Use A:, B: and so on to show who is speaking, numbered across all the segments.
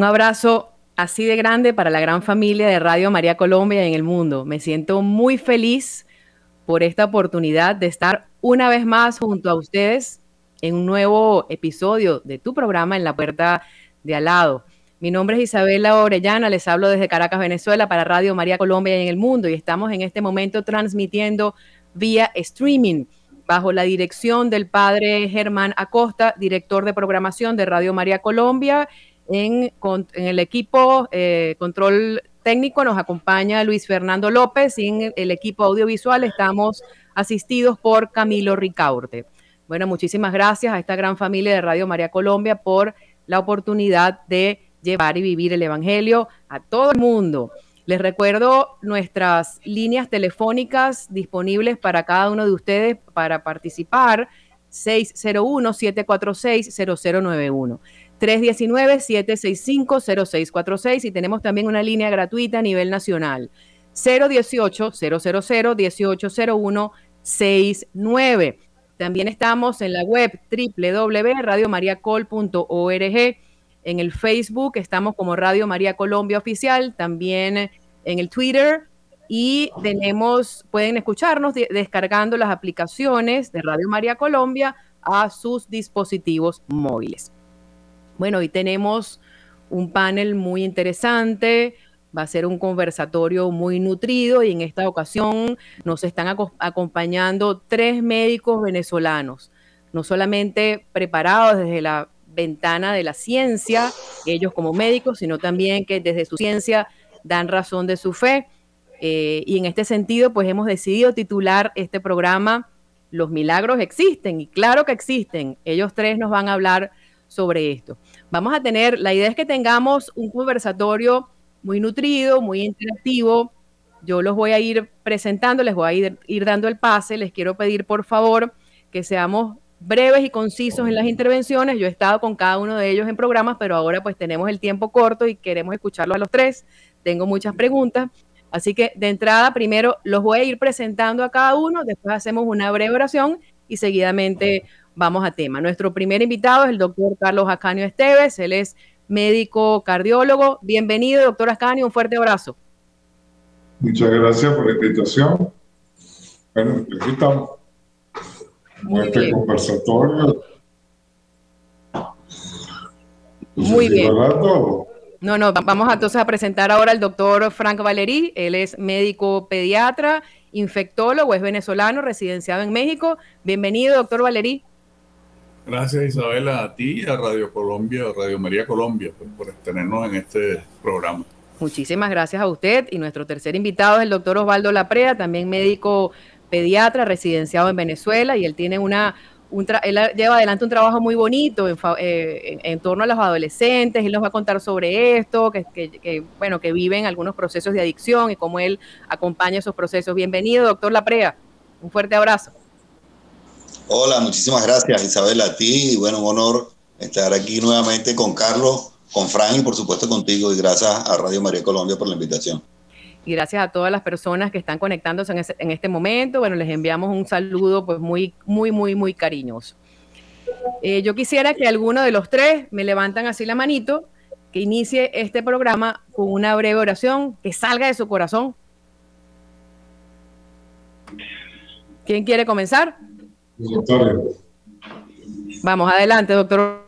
A: Un abrazo así de grande para la gran familia de Radio María Colombia en el mundo. Me siento muy feliz por esta oportunidad de estar una vez más junto a ustedes en un nuevo episodio de tu programa en la puerta de al lado. Mi nombre es Isabela Orellana, les hablo desde Caracas, Venezuela, para Radio María Colombia y en el mundo y estamos en este momento transmitiendo vía streaming bajo la dirección del padre Germán Acosta, director de programación de Radio María Colombia. En, el equipo eh, control técnico nos acompaña Luis Fernando López y en el equipo audiovisual estamos asistidos por Camilo Ricaurte. Bueno, muchísimas gracias a esta gran familia de Radio María Colombia por la oportunidad de llevar y vivir el Evangelio a todo el mundo. Les recuerdo nuestras líneas telefónicas disponibles para cada uno de ustedes para participar. 601-746-0091. 319-765-0646 y tenemos también una línea gratuita a nivel nacional. 018-000-1801-69. También estamos en la web www.radiomariacol.org en el Facebook estamos como Radio María Colombia Oficial, también en el Twitter y tenemos, pueden escucharnos descargando las aplicaciones de Radio María Colombia a sus dispositivos móviles. Bueno, hoy tenemos un panel muy interesante, va a ser un conversatorio muy nutrido y en esta ocasión nos están acompañando tres médicos venezolanos, no solamente preparados desde la ventana de la ciencia, ellos como médicos, sino también que desde su ciencia dan razón de su fe. Eh, y en este sentido, pues hemos decidido titular este programa Los milagros existen, y claro que existen. Ellos tres nos van a hablar sobre esto. Vamos a tener, la idea es que tengamos un conversatorio muy nutrido, muy interactivo. Yo los voy a ir presentando, les voy a ir, dando el pase. Les quiero pedir, por favor, que seamos breves y concisos en las intervenciones. Yo he estado con cada uno de ellos en programas, pero ahora pues tenemos el tiempo corto y queremos escucharlo a los tres. Tengo muchas preguntas. Así que de entrada, primero los voy a ir presentando a cada uno, después hacemos una breve oración y seguidamente vamos a tema. Nuestro primer invitado es el doctor Carlos Ascanio Esteves, él es médico cardiólogo. Bienvenido, doctor Ascanio, un fuerte abrazo.
B: Muchas gracias por la invitación. Bueno, aquí estamos este conversatorio.
A: Muy bien. No, no, vamos entonces a presentar ahora al doctor Frank Valerí. Él es médico pediatra, infectólogo, es venezolano, residenciado en México. Bienvenido, doctor Valerí.
C: Gracias, Isabela, a ti y a Radio Colombia, Radio María Colombia, pues, por tenernos en este programa.
A: Muchísimas gracias a usted. Y nuestro tercer invitado es el doctor Osvaldo Laprea, también médico pediatra residenciado en Venezuela y él tiene una, él lleva adelante un trabajo muy bonito eh, en, torno a los adolescentes, él nos va a contar sobre esto, que, bueno, que viven algunos procesos de adicción y cómo él acompaña esos procesos. Bienvenido, doctor Laprea, un fuerte abrazo.
D: Hola, muchísimas gracias Isabel, a ti y bueno, un honor estar aquí nuevamente con Carlos, con Fran y por supuesto contigo y gracias a Radio María Colombia por la invitación
A: y gracias a todas las personas que están conectándose en, este momento. Bueno, les enviamos un saludo pues muy, muy, muy, muy cariñoso. Eh, yo quisiera que alguno de los tres me levantan así la manito, que inicie este programa con una breve oración, que salga de su corazón. ¿Quién quiere comenzar? Vamos, adelante, doctor.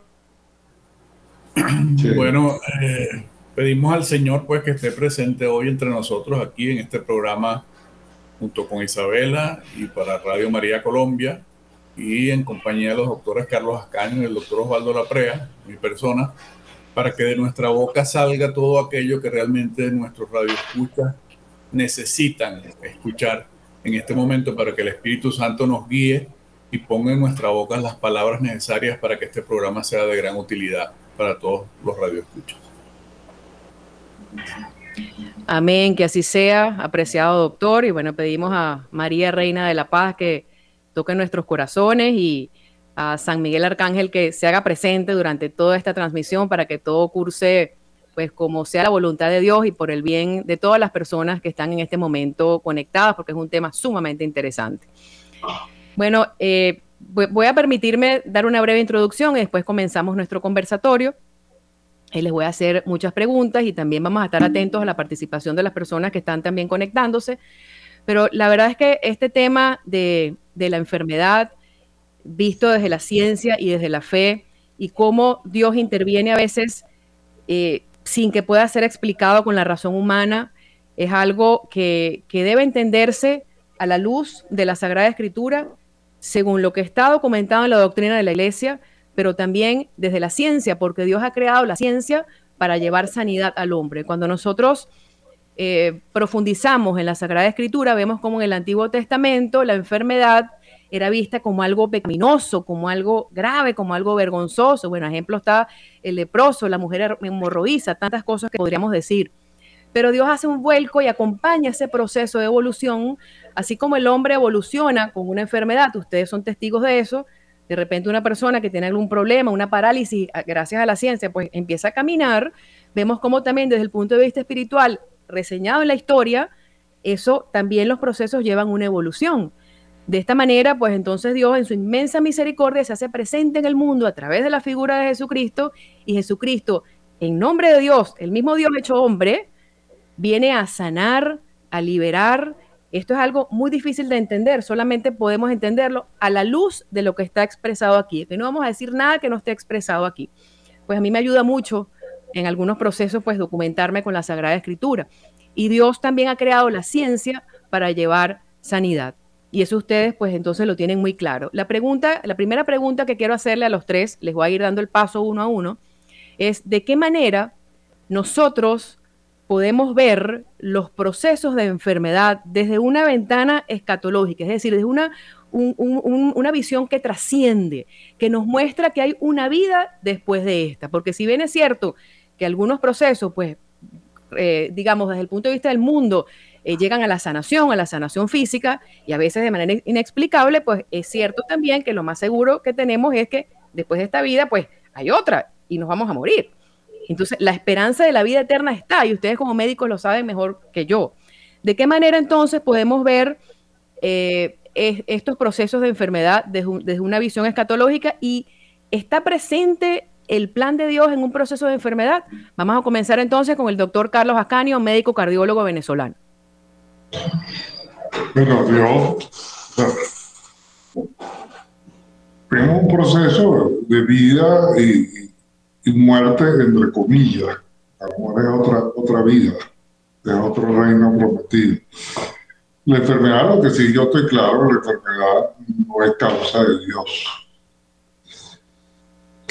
C: Bueno, eh, Pedimos al Señor pues que esté presente hoy entre nosotros aquí en este programa junto con Isabela y para Radio María Colombia y en compañía de los doctores Carlos Ascaño y el doctor Osvaldo Laprea, mi persona, para que de nuestra boca salga todo aquello que realmente nuestros radioescuchas necesitan escuchar en este momento para que el Espíritu Santo nos guíe y ponga en nuestra boca las palabras necesarias para que este programa sea de gran utilidad para todos los radioescuchas.
A: Amén, que así sea, apreciado doctor. Y bueno, pedimos a María Reina de la Paz que toque nuestros corazones y a San Miguel Arcángel que se haga presente durante toda esta transmisión para que todo curse pues como sea la voluntad de Dios y por el bien de todas las personas que están en este momento conectadas, porque es un tema sumamente interesante. Bueno, eh, voy a permitirme dar una breve introducción y después comenzamos nuestro conversatorio. les voy a hacer muchas preguntas y también vamos a estar atentos a la participación de las personas que están también conectándose. Pero la verdad es que este tema de, la enfermedad, visto desde la ciencia y desde la fe, y cómo Dios interviene a veces eh, sin que pueda ser explicado con la razón humana, es algo que, que debe entenderse a la luz de la Sagrada Escritura, según lo que está documentado en la doctrina de la Iglesia, pero también desde la ciencia, porque Dios ha creado la ciencia para llevar sanidad al hombre. Cuando nosotros eh, profundizamos en la Sagrada Escritura, vemos como en el Antiguo Testamento la enfermedad era vista como algo pecaminoso, como algo grave, como algo vergonzoso. Bueno, ejemplo está el leproso, la mujer hemorroísa, tantas cosas que podríamos decir. Pero Dios hace un vuelco y acompaña ese proceso de evolución, así como el hombre evoluciona con una enfermedad, ustedes son testigos de eso, de repente una persona que tiene algún problema, una parálisis, gracias a la ciencia, pues empieza a caminar, vemos como también desde el punto de vista espiritual, reseñado en la historia, eso también los procesos llevan una evolución. De esta manera, pues entonces Dios en su inmensa misericordia se hace presente en el mundo a través de la figura de Jesucristo y Jesucristo, en nombre de Dios, el mismo Dios hecho hombre, viene a sanar, a liberar. Esto es algo muy difícil de entender, solamente podemos entenderlo a la luz de lo que está expresado aquí, que no vamos a decir nada que no esté expresado aquí. Pues a mí me ayuda mucho en algunos procesos, pues documentarme con la Sagrada Escritura. Y Dios también ha creado la ciencia para llevar sanidad. Y eso ustedes, pues entonces lo tienen muy claro. La pregunta, la primera pregunta que quiero hacerle a los tres, les voy a ir dando el paso uno a uno, es de qué manera nosotros podemos ver los procesos de enfermedad desde una ventana escatológica, es decir, desde una, una visión que trasciende, que nos muestra que hay una vida después de esta. Porque si bien es cierto que algunos procesos, pues, eh, digamos, desde el punto de vista del mundo, eh, llegan a la sanación, a la sanación física, y a veces de manera inexplicable, pues es cierto también que lo más seguro que tenemos es que después de esta vida, pues hay otra y nos vamos a morir. Entonces, la esperanza de la vida eterna está, y ustedes como médicos lo saben mejor que yo. ¿De qué manera entonces podemos ver eh, estos procesos de enfermedad desde, desde una visión escatológica y está presente el plan de Dios en un proceso de enfermedad. Vamos a comenzar entonces con el doctor Carlos Ascanio, médico cardiólogo venezolano.
B: Bueno, Dios tengo un proceso de vida y, muerte, entre comillas. Amor es otra, otra vida, es otro reino prometido. La enfermedad, lo que sí yo estoy claro, la enfermedad no es causa de Dios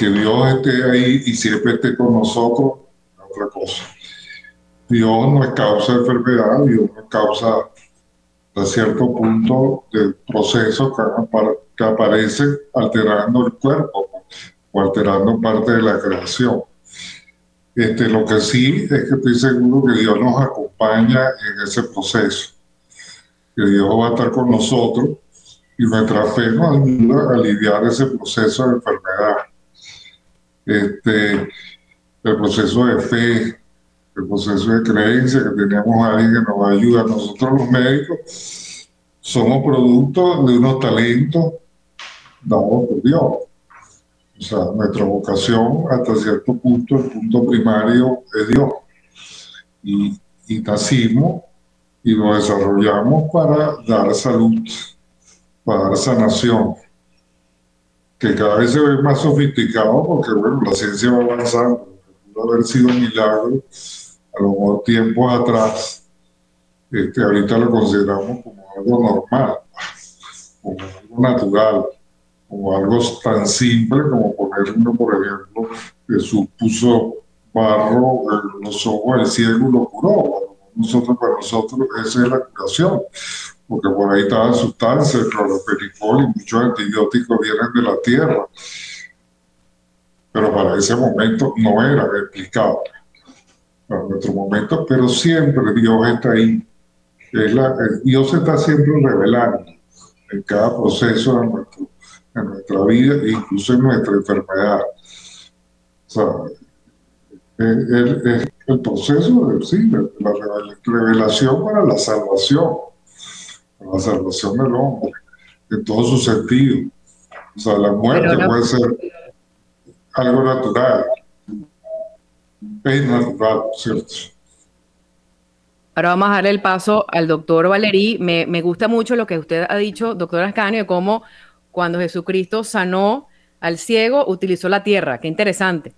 B: que Dios esté ahí y siempre esté con nosotros, es otra cosa. Dios no es causa de enfermedad, Dios no es causa de cierto punto del proceso que, aparece alterando el cuerpo o alterando parte de la creación. Este, lo que sí es que estoy seguro que Dios nos acompaña en ese proceso, que Dios va a estar con nosotros y nuestra fe nos ayuda a aliviar ese proceso de enfermedad este, el proceso de fe, el proceso de creencia, que tenemos alguien que nos ayuda. Nosotros los médicos somos producto de unos talentos dados por Dios. O sea, nuestra vocación hasta cierto punto, el punto primario es Dios. Y, y nacimos y nos desarrollamos para dar salud, para dar sanación que cada vez se ve más sofisticado porque, bueno, la ciencia va avanzando. Pudo haber sido un milagro a lo mejor tiempos atrás. Este, ahorita lo consideramos como algo normal, como algo natural, como algo tan simple como poner uno, por ejemplo, Jesús puso barro en los ojos del ciego y lo curó. Nosotros, para nosotros, esa es la curación porque por ahí estaban sustancias, cloroperifol y muchos antibióticos vienen de la tierra. Pero para ese momento no era explicado. Para nuestro momento, pero siempre Dios está ahí. Es la, Dios está siempre revelando en cada proceso de, nuestro, nuestra vida e incluso en nuestra enfermedad. O sea, es, el proceso de, sí, la revelación para la salvación la salvación del hombre, en todo su sentido. O sea, la muerte puede ser algo natural, es natural, ¿cierto?
A: Ahora vamos a darle el paso al doctor Valerí. Me, me, gusta mucho lo que usted ha dicho, doctor Ascanio, de cómo cuando Jesucristo sanó al ciego, utilizó la tierra. Qué interesante.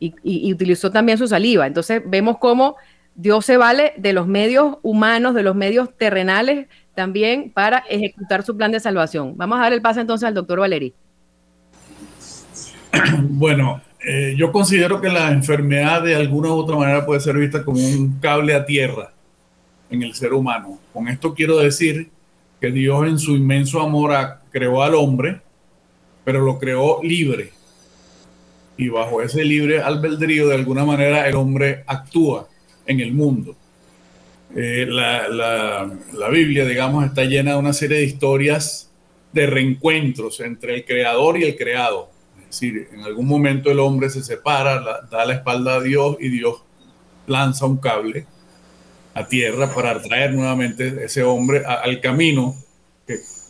A: Y, utilizó también su saliva. Entonces vemos cómo Dios se vale de los medios humanos, de los medios terrenales también para ejecutar su plan de salvación. Vamos a dar el paso entonces al doctor Valerí.
C: Bueno, eh, yo considero que la enfermedad de alguna u otra manera puede ser vista como un cable a tierra en el ser humano. Con esto quiero decir que Dios en su inmenso amor creó al hombre, pero lo creó libre. Y bajo ese libre albedrío, de alguna manera, el hombre actúa en el mundo. Eh, la, la, la Biblia, digamos, está llena de una serie de historias de reencuentros entre el creador y el creado decir, en algún momento el hombre se separa, da la espalda a Dios y Dios lanza un cable a tierra para atraer nuevamente ese hombre al camino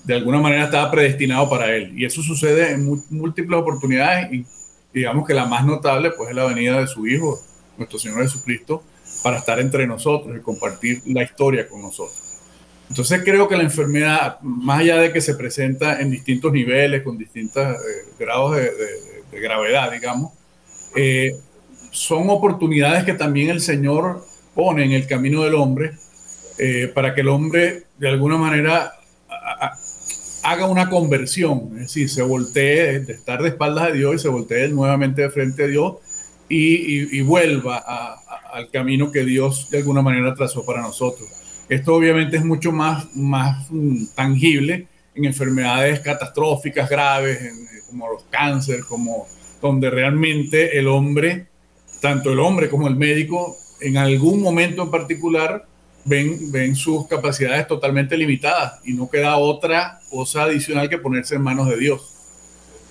C: de alguna manera estaba predestinado para él. Y eso sucede en múltiples oportunidades y digamos que la más notable pues es la venida de su Hijo, nuestro Señor Jesucristo, para estar entre nosotros y compartir la historia con nosotros. Entonces creo que la enfermedad, más allá de que se presenta en distintos niveles, con distintos eh, grados de, gravedad, digamos, eh, son oportunidades que también el Señor pone en el camino del hombre eh, para que el hombre de alguna manera haga una conversión, es decir, se voltee de estar de espaldas a Dios y se voltee nuevamente de frente a Dios y, vuelva al camino que Dios de alguna manera trazó para nosotros. Esto obviamente es mucho más, más mm, tangible en enfermedades catastróficas graves, como los cánceres, como donde realmente el hombre, tanto el hombre como el médico, en algún momento en particular ven, sus capacidades totalmente limitadas y no queda otra cosa adicional que ponerse en manos de Dios.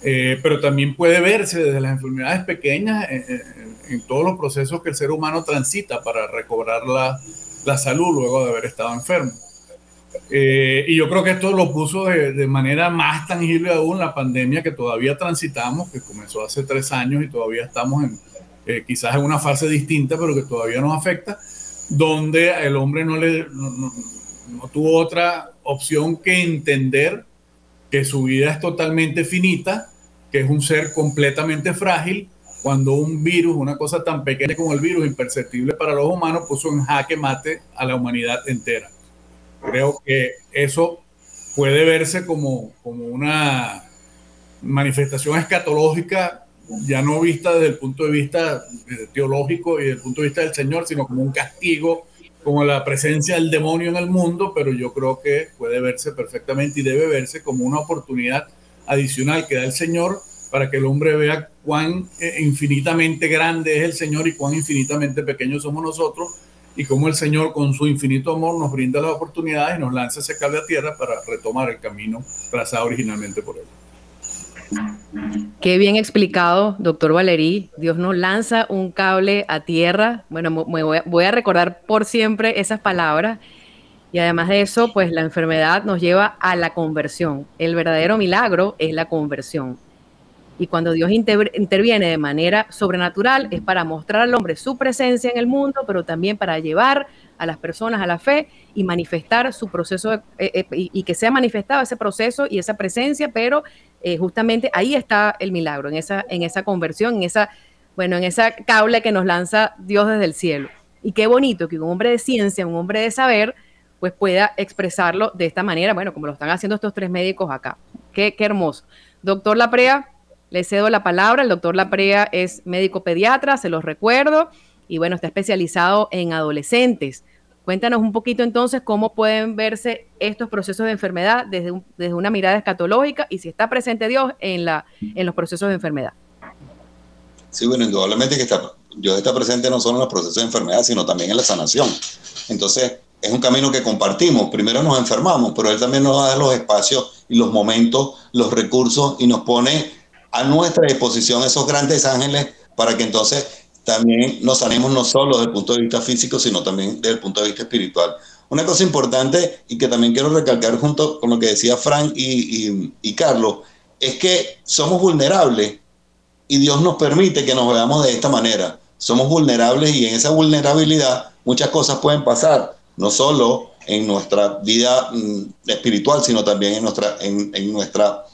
C: Eh, pero también puede verse desde las enfermedades pequeñas en, en, todos los procesos que el ser humano transita para recobrar la, salud luego de haber estado enfermo. Eh, y yo creo que esto lo puso de, manera más tangible aún la pandemia que todavía transitamos, que comenzó hace tres años y todavía estamos en, eh, quizás en una fase distinta, pero que todavía nos afecta, donde el hombre no, le, no, tuvo otra opción que entender que su vida es totalmente finita, que es un ser completamente frágil cuando un virus, una cosa tan pequeña como el virus, imperceptible para los humanos, puso en jaque mate a la humanidad entera. Creo que eso puede verse como, como una manifestación escatológica, ya no vista desde el punto de vista teológico y desde el punto de vista del Señor, sino como un castigo, como la presencia del demonio en el mundo, pero yo creo que puede verse perfectamente y debe verse como una oportunidad adicional que da el Señor para que el hombre vea cuán eh, infinitamente grande es el Señor y cuán infinitamente pequeños somos nosotros y cómo el Señor con su infinito amor nos brinda las oportunidades y nos lanza ese cable a tierra para retomar el camino trazado originalmente por él.
A: Qué bien explicado, doctor Valerí. Dios nos lanza un cable a tierra. Bueno, me voy, a, voy a recordar por siempre esas palabras. Y además de eso, pues la enfermedad nos lleva a la conversión. El verdadero milagro es la conversión. Y cuando Dios inter interviene de manera sobrenatural es para mostrar al hombre su presencia en el mundo, pero también para llevar a las personas a la fe y manifestar su proceso eh, eh, y, y, que sea manifestado ese proceso y esa presencia, pero eh, justamente ahí está el milagro, en esa, en esa conversión, en esa, bueno, en esa cable que nos lanza Dios desde el cielo. Y qué bonito que un hombre de ciencia, un hombre de saber, pues pueda expresarlo de esta manera, bueno, como lo están haciendo estos tres médicos acá. Qué, qué hermoso. Doctor Laprea, le cedo la palabra. El doctor Laprea es médico pediatra, se los recuerdo, y bueno, está especializado en adolescentes. Cuéntanos un poquito entonces cómo pueden verse estos procesos de enfermedad desde, un, desde una mirada escatológica y si está presente Dios en, la, en los procesos de enfermedad.
D: Sí, bueno, indudablemente que está, Dios está presente no solo en los procesos de enfermedad, sino también en la sanación. Entonces, es un camino que compartimos. Primero nos enfermamos, pero Él también nos da los espacios y los momentos, los recursos y nos pone a nuestra disposición esos grandes ángeles para que entonces también nos sanemos no solo desde el punto de vista físico, sino también desde el punto de vista espiritual. Una cosa importante y que también quiero recalcar junto con lo que decía Frank y, y, Carlos, es que somos vulnerables y Dios nos permite que nos veamos de esta manera. Somos vulnerables y en esa vulnerabilidad muchas cosas pueden pasar, no solo en nuestra vida mm, espiritual, sino también en nuestra, en, en nuestra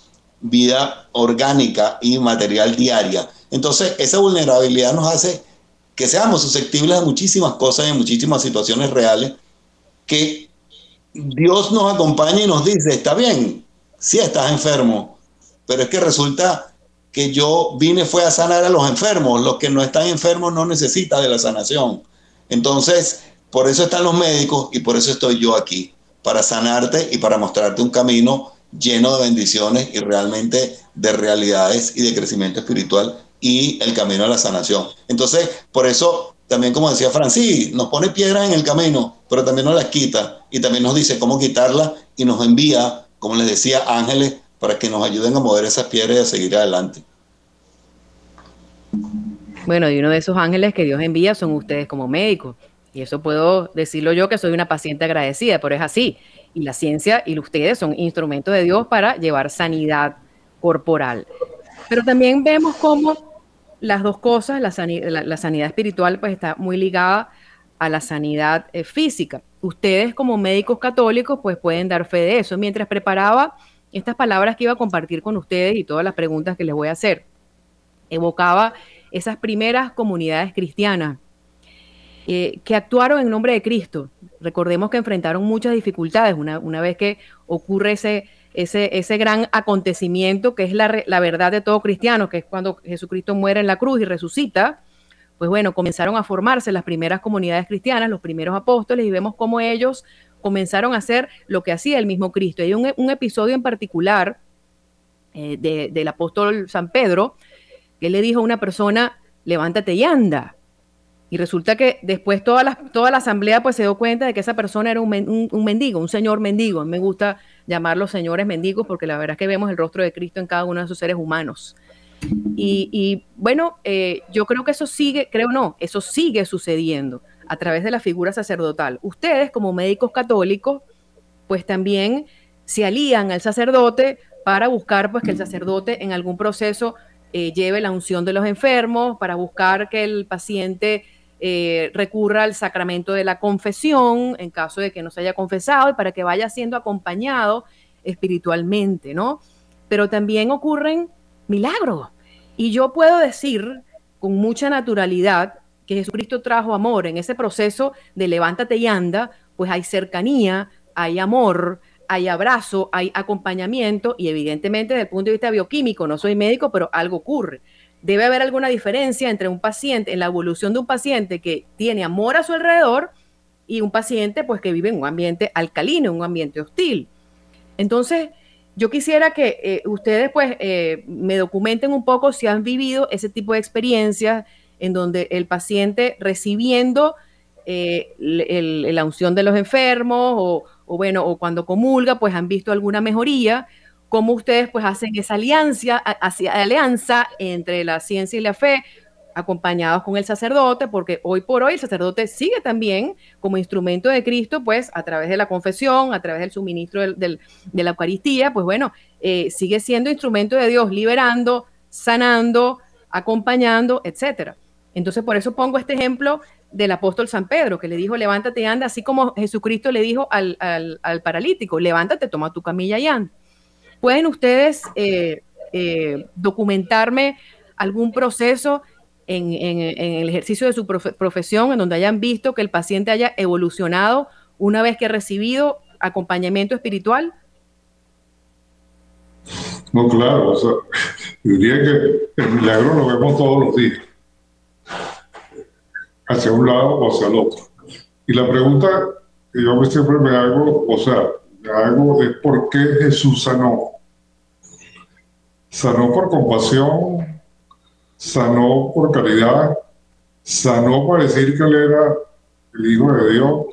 D: vida orgánica y material diaria. Entonces, esa vulnerabilidad nos hace que seamos susceptibles a muchísimas cosas y muchísimas situaciones reales que Dios nos acompaña y nos dice, está bien, si estás enfermo, pero es que resulta que yo vine fue a sanar a los enfermos, los que no están enfermos no necesitan de la sanación. Entonces, por eso están los médicos y por eso estoy yo aquí, para sanarte y para mostrarte un camino lleno de bendiciones y realmente de realidades y de crecimiento espiritual y el camino a la sanación. Entonces, por eso, también como decía Francis, nos pone piedras en el camino, pero también nos las quita y también nos dice cómo quitarlas y nos envía, como les decía, ángeles para que nos ayuden a mover esas piedras y a seguir adelante.
A: Bueno, y uno de esos ángeles que Dios envía son ustedes como médicos. Y eso puedo decirlo yo que soy una paciente agradecida, pero es así. Y la ciencia y ustedes son instrumentos de Dios para llevar sanidad corporal. Pero también vemos cómo las dos cosas, la, sanidad espiritual pues está muy ligada a la sanidad eh, física. Ustedes como médicos católicos pues pueden dar fe de eso. Mientras preparaba estas palabras que iba a compartir con ustedes y todas las preguntas que les voy a hacer, evocaba esas primeras comunidades cristianas eh, que actuaron en nombre de Cristo. Recordemos que enfrentaron muchas dificultades una, una vez que ocurre ese, ese, ese gran acontecimiento que es la, la, verdad de todo cristiano, que es cuando Jesucristo muere en la cruz y resucita, pues bueno, comenzaron a formarse las primeras comunidades cristianas, los primeros apóstoles, y vemos cómo ellos comenzaron a hacer lo que hacía el mismo Cristo. Hay un, un episodio en particular eh, de, del apóstol San Pedro, que le dijo a una persona, levántate y anda. Y resulta que después toda la, toda la asamblea pues se dio cuenta de que esa persona era un, un, mendigo, un señor mendigo. Me gusta llamarlos señores mendigos porque la verdad es que vemos el rostro de Cristo en cada uno de esos seres humanos. Y, y bueno, eh, yo creo que eso sigue, creo no, eso sigue sucediendo a través de la figura sacerdotal. Ustedes como médicos católicos pues también se alían al sacerdote para buscar pues que el sacerdote en algún proceso eh, lleve la unción de los enfermos, para buscar que el paciente eh, recurra al sacramento de la confesión en caso de que no se haya confesado y para que vaya siendo acompañado espiritualmente, ¿no? Pero también ocurren milagros. Y yo puedo decir con mucha naturalidad que Jesucristo trajo amor en ese proceso de levántate y anda, pues hay cercanía, hay amor, hay abrazo, hay acompañamiento y evidentemente desde el punto de vista bioquímico, no soy médico, pero algo ocurre debe haber alguna diferencia entre un paciente, en la evolución de un paciente que tiene amor a su alrededor y un paciente pues que vive en un ambiente alcalino, en un ambiente hostil. Entonces, yo quisiera que eh, ustedes pues eh, me documenten un poco si han vivido ese tipo de experiencias en donde el paciente recibiendo eh, la unción de los enfermos o, o, bueno, o cuando comulga, pues han visto alguna mejoría cómo ustedes pues hacen esa alianza, alianza entre la ciencia y la fe, acompañados con el sacerdote, porque hoy por hoy el sacerdote sigue también como instrumento de Cristo, pues a través de la confesión, a través del suministro del, de la Eucaristía, pues bueno, eh, sigue siendo instrumento de Dios, liberando, sanando, acompañando, etcétera. Entonces, por eso pongo este ejemplo del apóstol San Pedro, que le dijo, levántate y anda, así como Jesucristo le dijo al, al, al paralítico, levántate, toma tu camilla y anda. ¿Pueden ustedes eh, eh, documentarme algún proceso en, el ejercicio de su profesión en donde hayan visto que el paciente haya evolucionado una vez que ha recibido acompañamiento espiritual?
B: No, claro, o sea, diría que el milagro lo vemos todos los días, hacia un lado o hacia el otro. Y la pregunta que yo siempre me hago, o sea, hago es por qué Jesús sanó. Sanó por compasión, sanó por caridad, sanó para decir que él era el Hijo de Dios.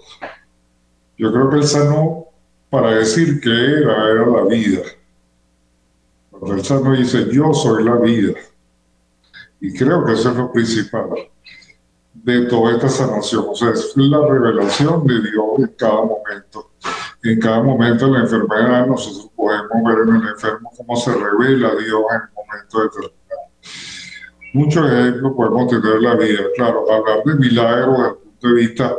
B: Yo creo que él sanó para decir que era, era la vida. Cuando él sanó dice, yo soy la vida. Y creo que eso es lo principal de toda esta sanación. O sea, es la revelación de Dios en cada momento en cada momento de la enfermedad nosotros podemos ver en el enfermo cómo se revela Dios en el momento determinado. muchos ejemplos podemos tener en la vida. Claro, hablar de milagros desde el punto de vista,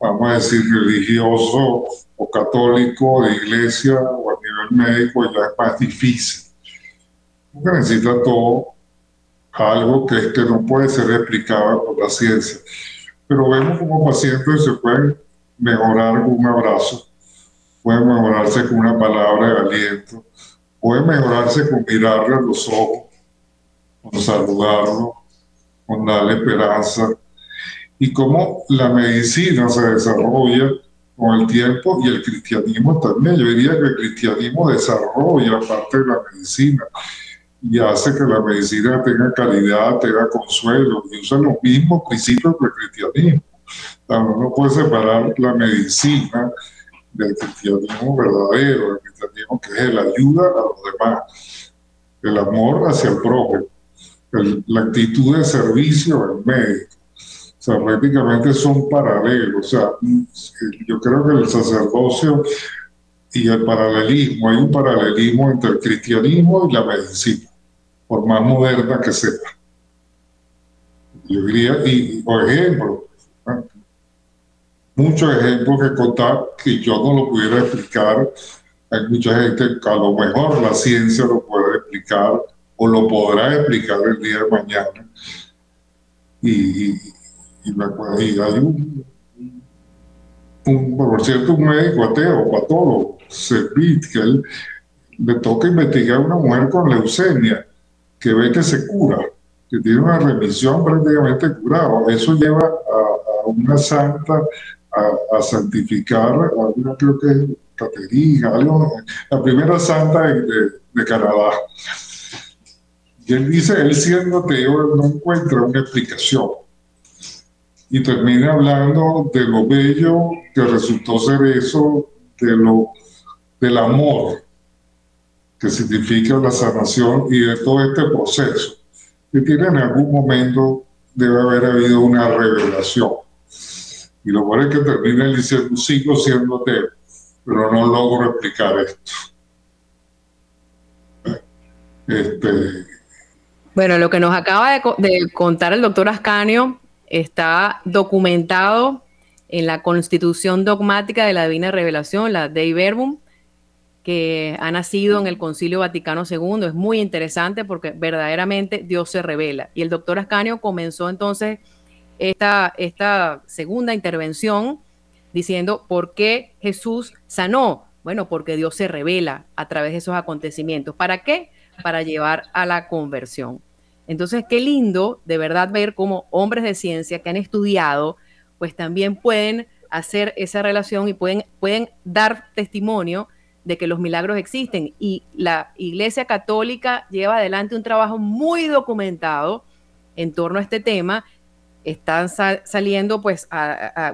B: vamos a decir, religioso o católico, de iglesia o a nivel médico, ya es más difícil. Porque necesita todo algo que, que no puede ser explicado por la ciencia. Pero vemos como pacientes se pueden mejorar un abrazo, pueden mejorarse con una palabra de aliento, pueden mejorarse con mirarle a los ojos, con saludarlo, con darle esperanza. Y cómo la medicina se desarrolla con el tiempo y el cristianismo también. Yo diría que el cristianismo desarrolla parte de la medicina y hace que la medicina tenga calidad, tenga consuelo y usa los mismos principios del cristianismo. no puede separar la medicina del cristianismo verdadero, del cristianismo que es la ayuda a los demás, el amor hacia el prójimo, la actitud de servicio al médico. O sea, prácticamente son paralelos. O sea, yo creo que el sacerdocio y el paralelismo, hay un paralelismo entre el cristianismo y la medicina por más moderna que sea. Yo diría, y por ejemplo, muchos ejemplos que contar que yo no lo pudiera explicar. Hay mucha gente a lo mejor la ciencia lo puede explicar o lo podrá explicar el día de mañana. Y, hay un, por cierto, un médico ateo, patólogo, Servit, que le toca investigar a una mujer con leucemia que ve que se cura, que tiene una remisión prácticamente curada. Eso lleva a, una santa a, santificar, a creo que Caterina, la primera santa de, Canadá. Y él dice, él siendo ateo no encuentra una explicación. Y termina hablando de lo bello que resultó ser eso, de lo, del amor que significa la sanación y de todo este proceso, que tiene en algún momento debe haber habido una revelación. Y lo bueno es que termina diciendo, sigo siendo ateo, pero no logro explicar esto.
A: Este, bueno, lo que nos acaba de, de contar el doctor Ascanio está documentado en la Constitución Dogmática de la Divina Revelación, la Dei Verbum, que ha nacido en el Concilio Vaticano II. Es muy interesante porque verdaderamente Dios se revela. Y el doctor Ascanio comenzó entonces esta, esta segunda intervención diciendo por qué Jesús sanó. Bueno, porque Dios se revela a través de esos acontecimientos. ¿Para qué? Para llevar a la conversión. Entonces, qué lindo de verdad ver cómo hombres de ciencia que han estudiado, pues también pueden hacer esa relación y pueden, pueden dar testimonio de que los milagros existen y la Iglesia Católica lleva adelante un trabajo muy documentado en torno a este tema. Están saliendo pues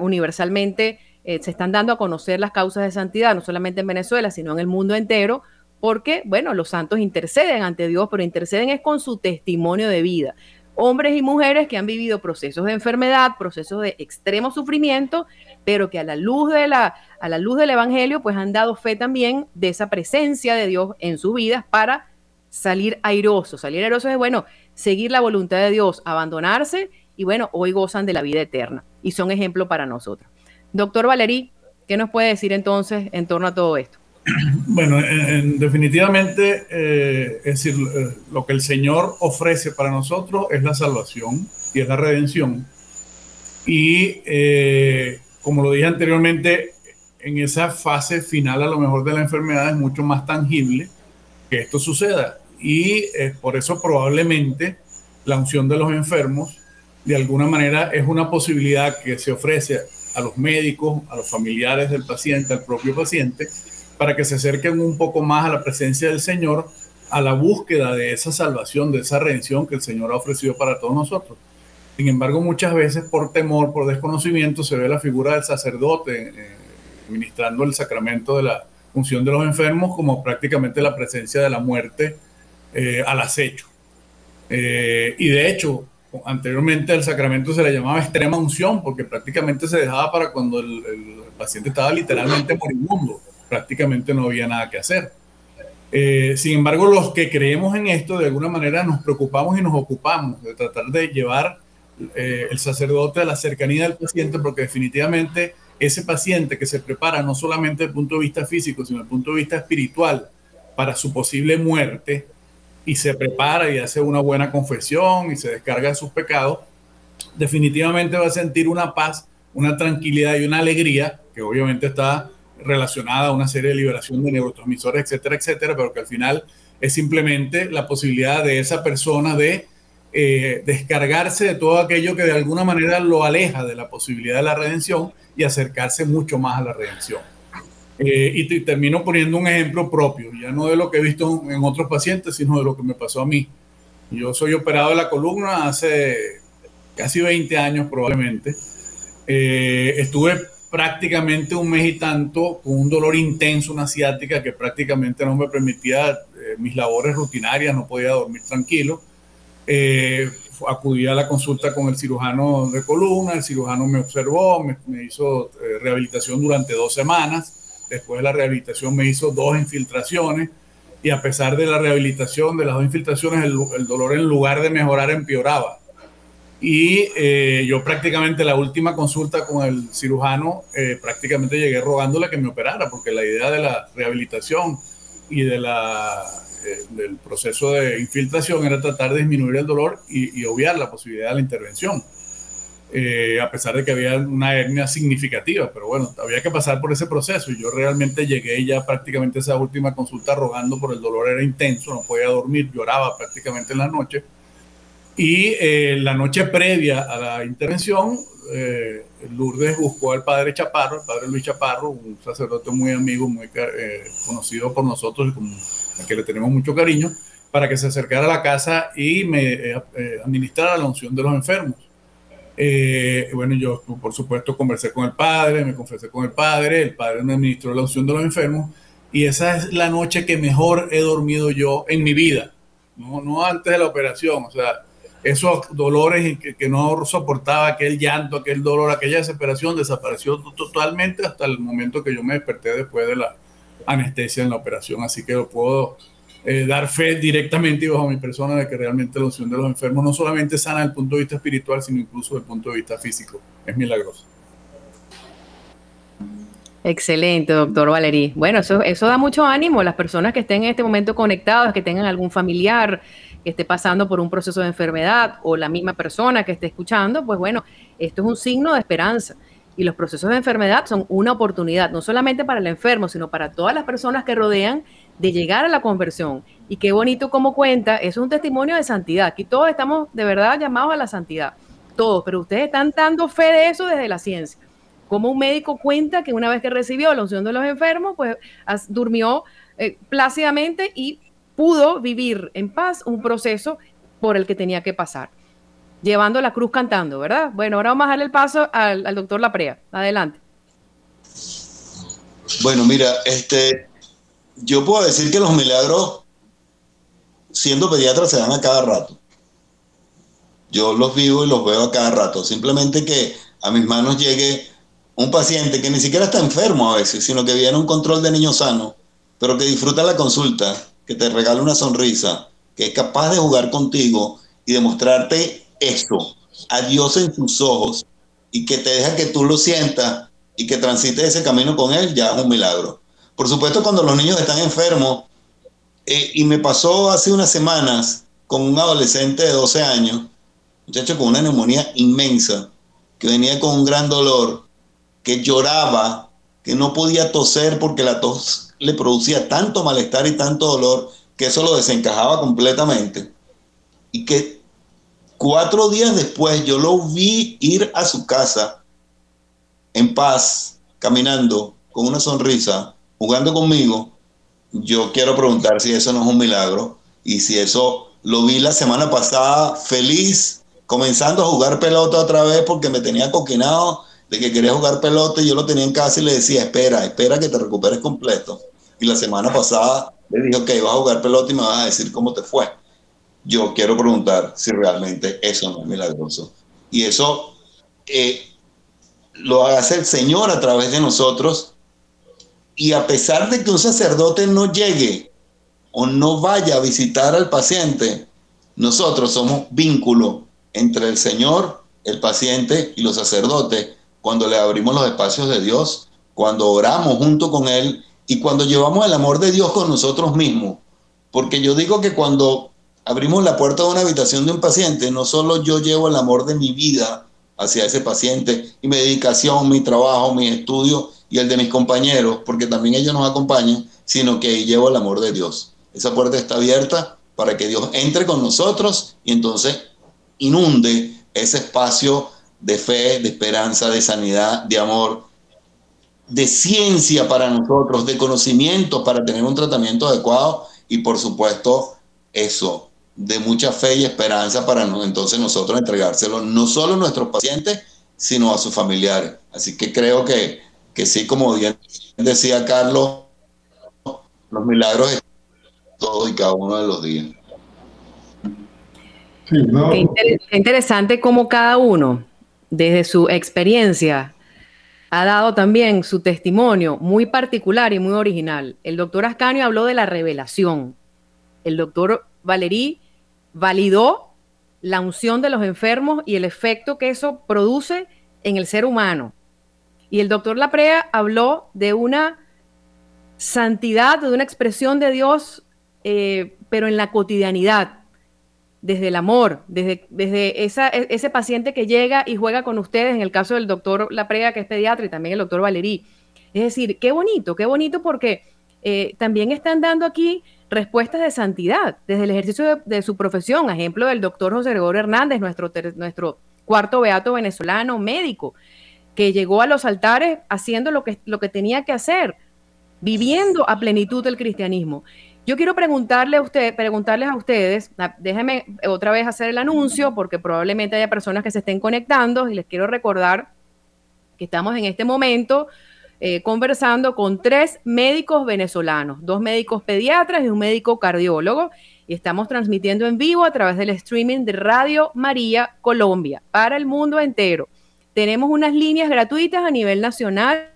A: universalmente, eh, se están dando a conocer las causas de santidad, no solamente en Venezuela, sino en el mundo entero, porque, bueno, los santos interceden ante Dios, pero interceden es con su testimonio de vida. Hombres y mujeres que han vivido procesos de enfermedad, procesos de extremo sufrimiento, pero que a la luz de la a la luz del evangelio pues han dado fe también de esa presencia de Dios en sus vidas para salir airosos. Salir airosos es bueno, seguir la voluntad de Dios, abandonarse y bueno, hoy gozan de la vida eterna y son ejemplo para nosotros. Doctor Valerí, ¿qué nos puede decir entonces en torno a todo esto?
C: Bueno, definitivamente, eh, es decir, eh, lo que el Señor ofrece para nosotros es la salvación y es la redención. Y eh, como lo dije anteriormente, en esa fase final a lo mejor de la enfermedad es mucho más tangible que esto suceda. Y por eso probablemente la unción de los enfermos de alguna manera es una posibilidad que se ofrece a los médicos, a los familiares del paciente, al propio paciente, para que se acerquen un poco más a la presencia del Señor, a la búsqueda de esa salvación, de esa redención que el Señor ha ofrecido para todos nosotros. Sin embargo, muchas veces por temor, por desconocimiento, se ve la figura del sacerdote eh, ministrando el sacramento de la función de los enfermos como prácticamente la presencia de la muerte eh, al acecho. Eh, y de hecho, anteriormente al sacramento se le llamaba extrema unción porque prácticamente se dejaba para cuando el, paciente estaba literalmente moribundo, prácticamente no había nada que hacer. Eh, sin embargo, los que creemos en esto, de alguna manera nos preocupamos y nos ocupamos de tratar de llevar eh, el sacerdote a la cercanía del paciente, porque definitivamente ese paciente que se prepara no solamente desde el punto de vista físico, sino desde el punto de vista espiritual para su posible muerte, y se prepara y hace una buena confesión y se descarga de sus pecados, definitivamente va a sentir una paz, una tranquilidad y una alegría que obviamente está relacionada a una serie de liberación de neurotransmisores, etcétera, etcétera, pero que al final es simplemente la posibilidad de esa persona de eh, descargarse de todo aquello que de alguna manera lo aleja de la posibilidad de la redención y acercarse mucho más a la redención. Eh, y termino poniendo un ejemplo propio, ya no de lo que he visto en otros pacientes, sino de lo que me pasó a mí. Yo soy operado de la columna hace casi 20 años probablemente. Eh, estuve prácticamente un mes y tanto con un dolor intenso, una ciática que prácticamente no me permitía eh, mis labores rutinarias, no podía dormir tranquilo. Eh, acudí a la consulta con el cirujano de columna, el cirujano me observó, me, hizo eh, rehabilitación durante dos semanas, después de la rehabilitación me hizo dos infiltraciones y a pesar de la rehabilitación, de las dos infiltraciones, el dolor en lugar de mejorar empeoraba. Y eh, yo prácticamente la última consulta con el cirujano, eh, prácticamente llegué rogándole que me operara, porque la idea de la rehabilitación y de la, eh, del proceso de infiltración era tratar de disminuir el dolor y, obviar la posibilidad de la intervención. A pesar de que había una hernia significativa, pero bueno, había que pasar por ese proceso y yo realmente llegué ya prácticamente a esa última consulta rogando por el dolor, era intenso, no podía dormir, lloraba prácticamente en la noche y eh, la noche previa a la intervención, eh, Lourdes buscó al padre Chaparro, el padre Luis Chaparro, un sacerdote muy amigo, muy eh, conocido por nosotros y a que le tenemos mucho cariño, para que se acercara a la casa y me administrara la unción de los enfermos. Bueno, yo por supuesto conversé con el padre, me confesé con el padre, el padre me administró la unción de los enfermos y esa es la noche que mejor he dormido yo en mi vida, no, no antes de la operación, o sea, esos dolores que, que, no soportaba, aquel llanto, aquel dolor, aquella desesperación, desapareció totalmente hasta el momento que yo me desperté después de la anestesia en la operación. Así que lo puedo eh, dar fe directamente y bajo mi persona de que realmente la unción de los enfermos no solamente sana desde el punto de vista espiritual, sino incluso desde el punto de vista físico. Es milagroso.
A: Excelente, doctor Valerí. Bueno, eso, eso da mucho ánimo a las personas que estén en este momento conectadas, que tengan algún familiar, que esté pasando por un proceso de enfermedad o la misma persona que esté escuchando, pues bueno, esto es un signo de esperanza. Y los procesos de enfermedad son una oportunidad, no solamente para el enfermo, sino para todas las personas que rodean de llegar a la conversión. Y qué bonito como cuenta, es un testimonio de santidad. Aquí todos estamos de verdad llamados a la santidad, todos, pero ustedes están dando fe de eso desde la ciencia. Como un médico cuenta que una vez que recibió la unción de los enfermos, pues durmió eh, plácidamente y pudo vivir en paz un proceso por el que tenía que pasar, llevando la cruz cantando, ¿verdad? Bueno, ahora vamos a darle el paso al, doctor Laprea. Adelante.
D: Bueno, mira, este, yo puedo decir que los milagros, siendo pediatra, se dan a cada rato. Yo los vivo y los veo a cada rato. Simplemente que a mis manos llegue un paciente que ni siquiera está enfermo a veces, sino que viene un control de niño sano, pero que disfruta la consulta que te regala una sonrisa, que es capaz de jugar contigo y demostrarte eso, a Dios en sus ojos, y que te deja que tú lo sientas y que transites ese camino con Él, ya es un milagro. Por supuesto, cuando los niños están enfermos, eh, y me pasó hace unas semanas con un adolescente de 12 años, muchacho con una neumonía inmensa, que venía con un gran dolor, que lloraba, que no podía toser porque la tos le producía tanto malestar y tanto dolor que eso lo desencajaba completamente. Y que cuatro días después yo lo vi ir a su casa en paz, caminando, con una sonrisa, jugando conmigo. Yo quiero preguntar si eso no es un milagro y si eso lo vi la semana pasada feliz, comenzando a jugar pelota otra vez porque me tenía coquinado de que quería jugar pelota y yo lo tenía en casa y le decía, espera, espera que te recuperes completo y la semana pasada le dije, ok, vas a jugar pelota y me vas a decir cómo te fue. Yo quiero preguntar si realmente eso no es milagroso. Y eso eh, lo hace el Señor a través de nosotros. Y a pesar de que un sacerdote no llegue o no vaya a visitar al paciente, nosotros somos vínculo entre el Señor, el paciente y los sacerdotes cuando le abrimos los espacios de Dios, cuando oramos junto con Él y cuando llevamos el amor de Dios con nosotros mismos. Porque yo digo que cuando abrimos la puerta de una habitación de un paciente, no solo yo llevo el amor de mi vida hacia ese paciente y mi dedicación, mi trabajo, mi estudio y el de mis compañeros, porque también ellos nos acompañan, sino que llevo el amor de Dios. Esa puerta está abierta para que Dios entre con nosotros y entonces inunde ese espacio de fe, de esperanza, de sanidad, de amor, de ciencia para nosotros, de conocimiento para tener un tratamiento adecuado y por supuesto eso, de mucha fe y esperanza para entonces nosotros entregárselo no solo a nuestros pacientes, sino a sus familiares. Así que creo que, que sí, como bien decía Carlos, los milagros de todos y cada uno de los días.
A: Qué, interesante cómo cada uno, desde su experiencia, ha dado también su testimonio muy particular y muy original. El doctor Ascanio habló de la revelación. El doctor Valerí validó la unción de los enfermos y el efecto que eso produce en el ser humano. Y el doctor Laprea habló de una santidad, de una expresión de Dios, eh, pero en la cotidianidad, desde el amor, desde, desde e, ese paciente que llega y juega con ustedes, en el caso del doctor Laprea, que es pediatra, y también el doctor Valerí. Es decir, qué bonito, qué bonito porque eh, también están dando aquí respuestas de santidad desde el ejercicio de, su profesión. Ejemplo del doctor José Gregorio Hernández, nuestro, nuestro cuarto beato venezolano médico, que llegó a los altares haciendo lo que, lo que tenía que hacer, viviendo a plenitud el cristianismo. Yo quiero preguntarle a usted, preguntarles a ustedes, déjenme otra vez hacer el anuncio porque probablemente haya personas que se estén conectando y les quiero recordar que estamos en este momento eh, conversando con tres médicos venezolanos, dos médicos pediatras y un médico cardiólogo, y estamos transmitiendo en vivo a través del streaming de Radio María Colombia para el mundo entero. Tenemos unas líneas gratuitas a nivel nacional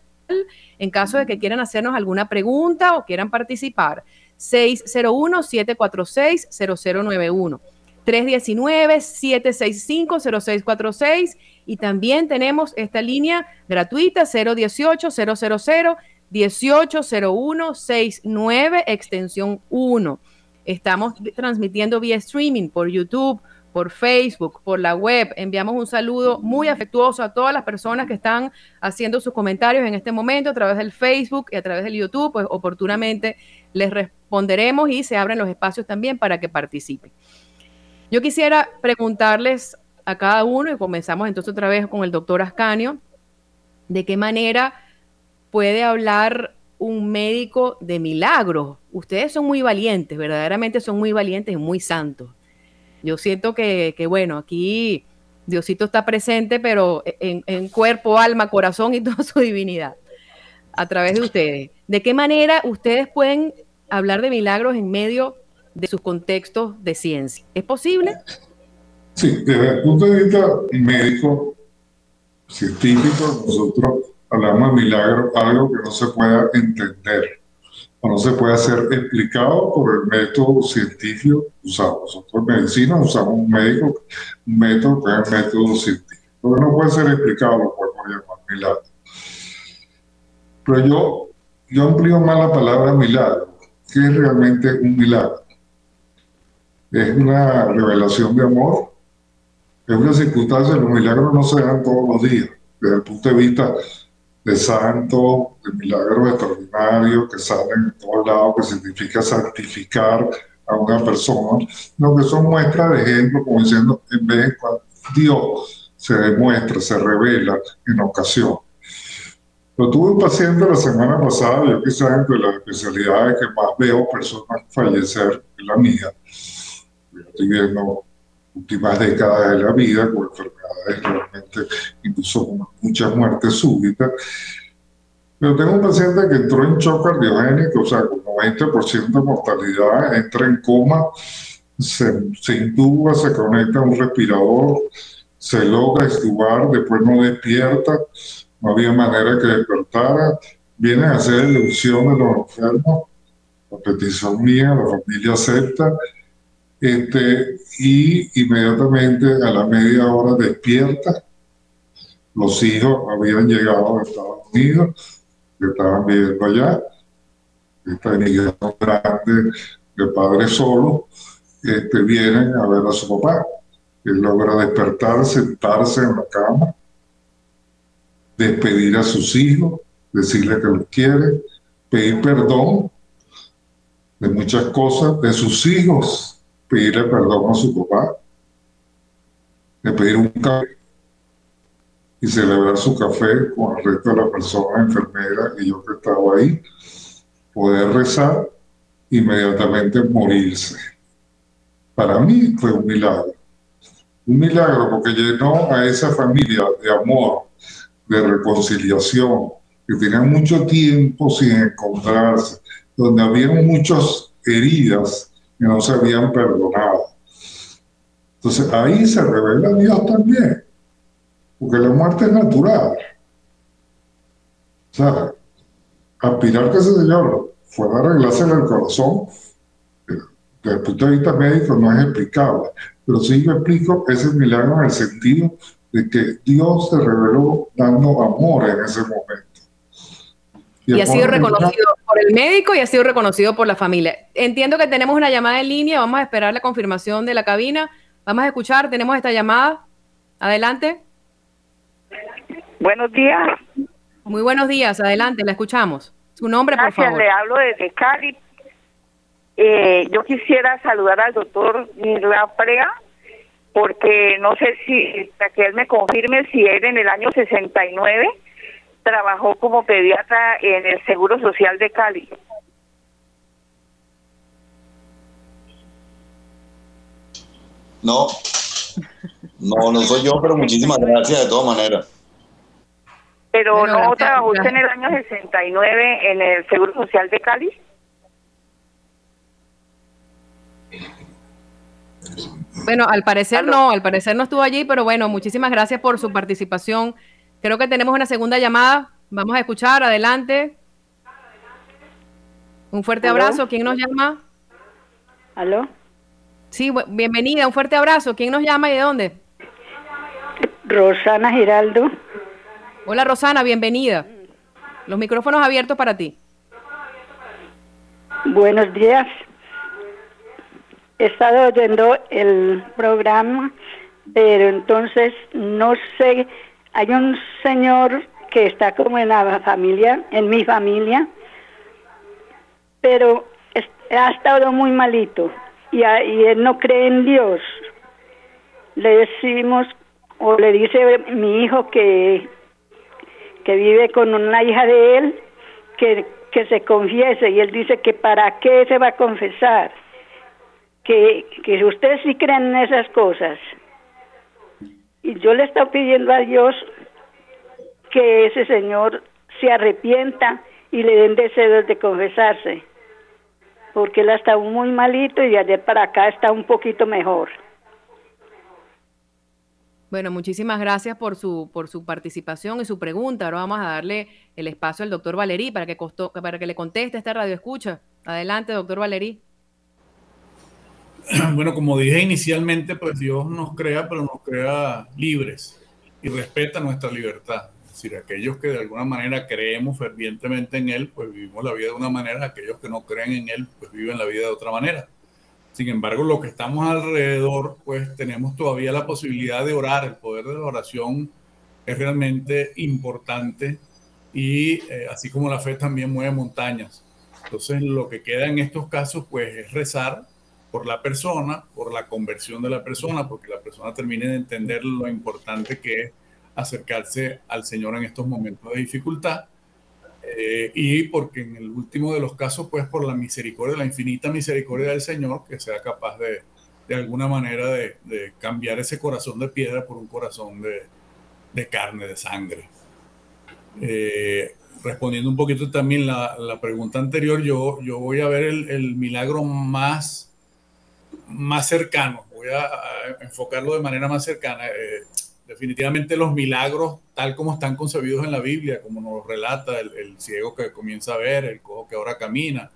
A: en caso de que quieran hacernos alguna pregunta o quieran participar. 601-746-0091. 319-765-0646 y también tenemos esta línea gratuita 018-000-1801-69 extensión 1. Estamos transmitiendo vía streaming por YouTube, por Facebook, por la web. Enviamos un saludo muy afectuoso a todas las personas que están haciendo sus comentarios en este momento a través del Facebook y a través del YouTube, pues oportunamente les responderemos y se abren los espacios también para que participen. Yo quisiera preguntarles a cada uno y comenzamos entonces otra vez con el doctor Ascanio, de qué manera puede hablar un médico de milagros. Ustedes son muy valientes, verdaderamente son muy valientes y muy santos. Yo siento que, bueno, aquí Diosito está presente, pero en, cuerpo, alma, corazón y toda su divinidad, a través de ustedes. ¿De qué manera ustedes pueden hablar de milagros en medio de sus contextos de ciencia? ¿Es posible?
B: Sí, desde el punto de vista médico, científico, nosotros hablamos de milagros, algo que no se pueda entender no se puede ser explicado por el método científico usado. Nosotros en medicina usamos un, médico, un método que es el método científico. Pero no puede ser explicado, lo podemos llamar milagro. Pero yo, yo amplío más la palabra milagro. ¿Qué es realmente un milagro? Es una revelación de amor, es una circunstancia, los milagros no se dan todos los días. Desde el punto de vista de santos, de milagros extraordinarios que salen de todos lados, que significa santificar a una persona, lo que son muestras de ejemplo, como diciendo, en vez de cuando Dios se demuestra, se revela en ocasión. Pero tuve un paciente la semana pasada, yo quizás entre las especialidades que más veo personas fallecer en la mía. Yo estoy viendo últimas décadas de la vida con enfermedades realmente, incluso con muchas muertes súbitas. Pero tengo un paciente que entró en shock cardiogénico, o sea, con 90% de mortalidad, entra en coma, se, se intuba, se conecta a un respirador, se logra estubar, después no despierta, no había manera que despertara, vienen a hacer elección de los enfermos la petición mía, la familia acepta, este, y inmediatamente a la media hora despierta. Los hijos habían llegado a Estados Unidos, que estaban viviendo allá, esta inmigración grande de padres solos, este, vienen a ver a su papá. Él logra despertar, sentarse en la cama, despedir a sus hijos, decirle que los quiere, pedir perdón de muchas cosas, de sus hijos, pedirle perdón a su papá, de pedir un café y celebrar su café con el resto de la persona enfermera y yo que estaba ahí, poder rezar, inmediatamente morirse. Para mí fue un milagro. Un milagro porque llenó a esa familia de amor, de reconciliación, que tenían mucho tiempo sin encontrarse, donde había muchas heridas que no se habían perdonado. Entonces ahí se revela Dios también, porque la muerte es natural. O sea, aspirar que ese Señor fuera a arreglarse el corazón, desde el punto de vista médico no es explicable, pero sí me explico ese milagro en el sentido de que Dios se reveló dando amor en ese momento.
A: Y, ha sido reconocido por el médico y ha sido reconocido por la familia. Entiendo que tenemos una llamada en línea, vamos a esperar la confirmación de la cabina. Vamos a escuchar, tenemos esta llamada. Adelante.
E: Buenos días.
A: Muy buenos días, adelante, la escuchamos. Su nombre, por favor.
E: le hablo desde Cali. Eh, yo quisiera saludar al doctor Mirla Prega, porque no sé si, para que él me confirme si él en el año 69 trabajó como pediatra en el Seguro Social de Cali.
D: No, no, no soy yo, pero muchísimas gracias de todas maneras.
E: Pero no trabajó usted en el año 69 en el Seguro Social de Cali.
A: Bueno, al parecer no, al parecer no estuvo allí, pero bueno, muchísimas gracias por su participación. Creo que tenemos una segunda llamada. Vamos a escuchar, adelante. Un fuerte abrazo. ¿Quién nos llama?
E: ¿Aló?
A: Sí, bienvenida, un fuerte abrazo. ¿Quién nos llama y de dónde?
E: Rosana Giraldo.
A: Hola Rosana, bienvenida. Los micrófonos abiertos para ti.
E: Buenos días. He estado oyendo el programa, pero entonces no sé hay un señor que está como en la familia, en mi familia, pero ha estado muy malito y, él no cree en Dios. Le decimos, o le dice mi hijo que, que vive con una hija de él, que, que se confiese, y él dice que para qué se va a confesar, que, que usted sí creen en esas cosas. Y yo le estoy pidiendo a Dios que ese señor se arrepienta y le den deseos de confesarse, porque él está muy malito y de ayer para acá está un poquito mejor.
A: Bueno, muchísimas gracias por su, por su participación y su pregunta. Ahora vamos a darle el espacio al doctor Valerí para que, costó, para que le conteste esta radio escucha. Adelante, doctor Valerí.
C: bueno, como dije inicialmente, pues Dios nos crea, pero nos crea libres y respeta nuestra libertad. Es decir, aquellos que de alguna manera creemos fervientemente en Él, pues vivimos la vida de una manera, aquellos que no creen en Él, pues viven la vida de otra manera. Sin embargo, los que estamos alrededor, pues tenemos todavía la posibilidad de orar. El poder de la oración es realmente importante y eh, así como la fe también mueve montañas. Entonces, lo que queda en estos casos, pues es rezar por la persona, por la conversión de la persona, porque la persona termine de entender lo importante que es acercarse al Señor en estos momentos de dificultad. Eh, y porque en el último de los casos, pues por la misericordia, la infinita misericordia del Señor, que sea capaz de, de alguna manera de, de, cambiar ese corazón de piedra por un corazón de, de carne, de sangre. Eh, respondiendo un poquito también la, la, pregunta anterior, yo, yo voy a ver el, el milagro más más cercano, voy a, enfocarlo de manera más cercana. Eh, definitivamente los milagros, tal como están concebidos en la Biblia, como nos relata el, ciego que comienza a ver, el cojo que ahora camina,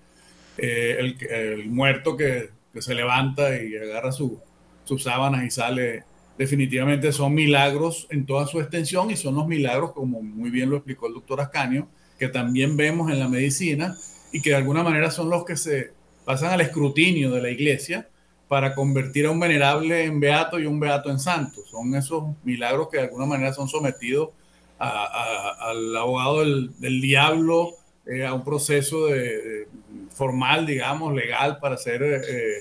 C: el, el, muerto que, que, se levanta y agarra su, sus sábanas y sale. Definitivamente son milagros en toda su extensión y son los milagros, como muy bien lo explicó el doctor Ascanio, que también vemos en la medicina y que de alguna manera son los que se pasan al escrutinio de la iglesia para convertir a un venerable en beato y un beato en santo. Son esos milagros que de alguna manera son sometidos al abogado del, diablo, eh, a un proceso de, formal, digamos, legal para ser eh,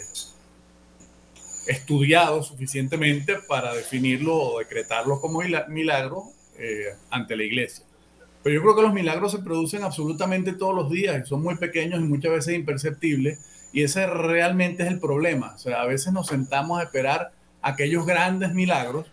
C: estudiado suficientemente para definirlo o decretarlo como milagro eh, ante la iglesia. Pero yo creo que los milagros se producen absolutamente todos los días son muy pequeños y muchas veces imperceptibles y ese realmente es el problema. O sea, a veces nos sentamos a esperar aquellos grandes milagros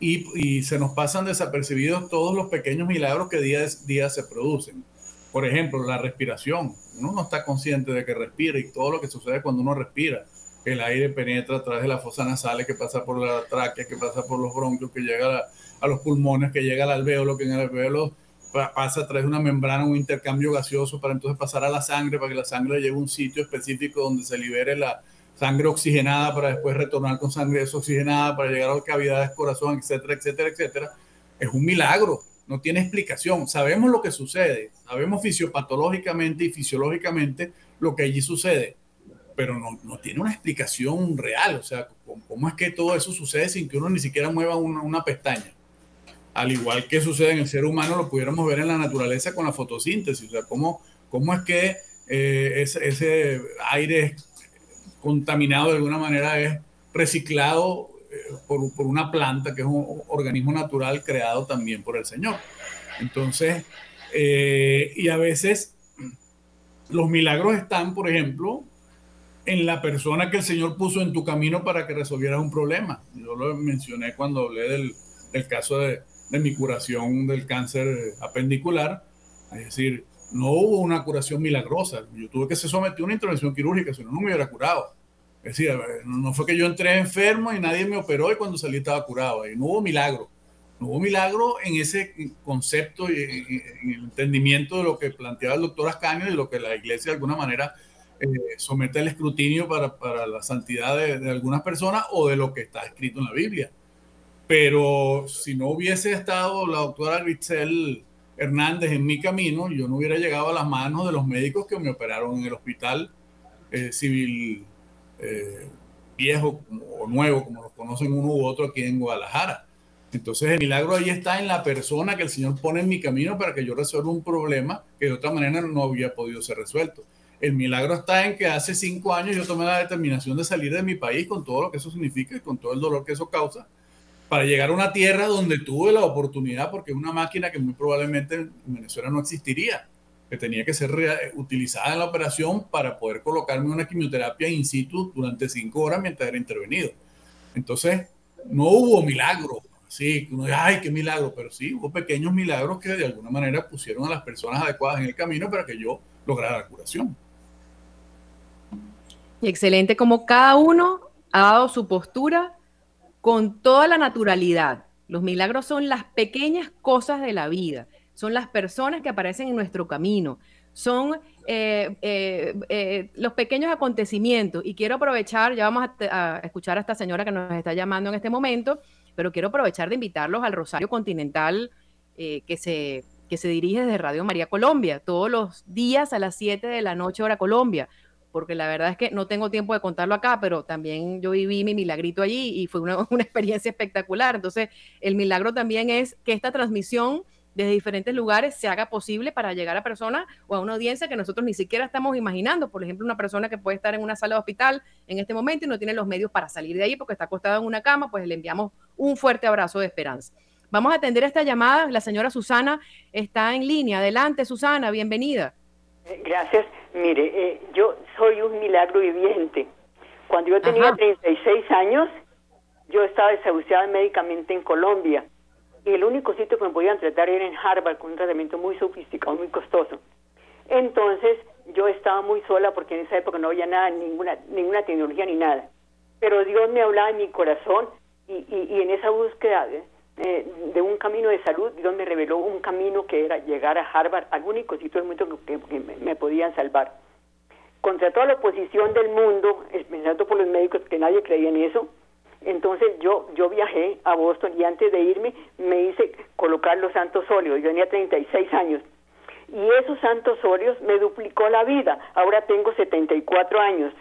C: y, se nos pasan desapercibidos todos los pequeños milagros que día a día se producen. Por ejemplo, la respiración. Uno no está consciente de que respira y todo lo que sucede cuando uno respira. El aire penetra a través de las fosas nasales, que pasa por la tráquea, que pasa por los bronquios, que llega a, a los pulmones, que llega al alveolo, que en el alveolo pasa a través de una membrana, un intercambio gaseoso para entonces pasar a la sangre, para que la sangre llegue a un sitio específico donde se libere la sangre oxigenada para después retornar con sangre desoxigenada para llegar a las cavidades corazón, etcétera, etcétera, etcétera. Es un milagro, no tiene explicación. Sabemos lo que sucede, sabemos fisiopatológicamente y fisiológicamente lo que allí sucede, pero no, no tiene una explicación real. O sea, ¿cómo, es que todo eso sucede sin que uno ni siquiera mueva una, una pestaña? Al igual que sucede en el ser humano, lo pudiéramos ver en la naturaleza con la fotosíntesis. O sea, cómo, cómo es que eh, ese, aire contaminado de alguna manera es reciclado eh, por, por, una planta que es un organismo natural creado también por el Señor. Entonces, eh, y a veces los milagros están, por ejemplo, en la persona que el Señor puso en tu camino para que resolvieras un problema. Yo lo mencioné cuando hablé del, del caso de, de mi curación del cáncer apendicular. Es decir, no hubo una curación milagrosa. Yo tuve que se someter a una intervención quirúrgica, si no, no me hubiera curado. Es decir, no fue que yo entré enfermo y nadie me operó y cuando salí estaba curado. No hubo milagro. No hubo milagro en ese concepto y en el entendimiento de lo que planteaba el doctor Ascaño y lo que la iglesia de alguna manera eh, somete al escrutinio para, para la santidad de, algunas personas o de lo que está escrito en la Biblia. Pero si no hubiese estado la doctora Gritzel Hernández en mi camino, yo no hubiera llegado a las manos de los médicos que me operaron en el hospital eh, civil eh, viejo o nuevo, como lo conocen uno u otro aquí en Guadalajara. Entonces el milagro ahí está en la persona que el Señor pone en mi camino para que yo resuelva un problema que de otra manera no había podido ser resuelto. El milagro está en que hace cinco años yo tomé la determinación de salir de mi país con todo lo que eso significa y con todo el dolor que eso causa para llegar a una tierra donde tuve la oportunidad, porque es una máquina que muy probablemente en Venezuela no existiría, que tenía que ser utilizada en la operación para poder colocarme una quimioterapia in situ durante cinco horas mientras era intervenido. Entonces, no hubo milagro, sí, uno dice, ay, qué milagro, pero sí, hubo pequeños milagros que de alguna manera pusieron a las personas adecuadas en el camino para que yo lograra la curación.
A: Y excelente como cada uno ha dado su postura con toda la naturalidad. Los milagros son las pequeñas cosas de la vida, son las personas que aparecen en nuestro camino, son eh, eh, eh, los pequeños acontecimientos. Y quiero aprovechar, ya vamos a, escuchar a esta señora que nos está llamando en este momento, pero quiero aprovechar de invitarlos al Rosario Continental que, se, que se dirige desde Radio María Colombia, todos los días a las 7 de la noche hora Colombia porque la verdad es que no tengo tiempo de contarlo acá, pero también yo viví mi milagrito allí y fue una, experiencia espectacular. Entonces, el milagro también es que esta transmisión desde diferentes lugares se haga posible para llegar a personas o a una audiencia que nosotros ni siquiera estamos imaginando. Por ejemplo, una persona que puede estar en una sala de hospital en este momento y no tiene los medios para salir de ahí porque está acostado en una cama, pues le enviamos un fuerte abrazo de esperanza. Vamos a atender esta llamada. La señora Susana está en línea. Adelante, Susana, bienvenida.
F: Gracias. Mire, eh, yo soy un milagro viviente. Cuando yo tenía Ajá. 36 años, yo estaba desahuciada médicamente en Colombia y el único sitio que me podían tratar era en Harvard con un tratamiento muy sofisticado, muy costoso. Entonces yo estaba muy sola porque en esa época no había nada, ninguna, ninguna tecnología ni nada. Pero Dios me hablaba en mi corazón y, y, y en esa búsqueda eh, de un camino de salud, Dios me reveló un camino que era llegar a Harvard, al único sitio del mundo que, que me, me, podían salvar. contra toda la oposición del mundo, empezando por los médicos, que nadie creía en eso. Entonces yo, yo viajé a Boston y antes de irme me hice colocar los santos óleos. Yo tenía 36 años. Y esos santos óleos me duplicó la vida. Ahora tengo 74 años.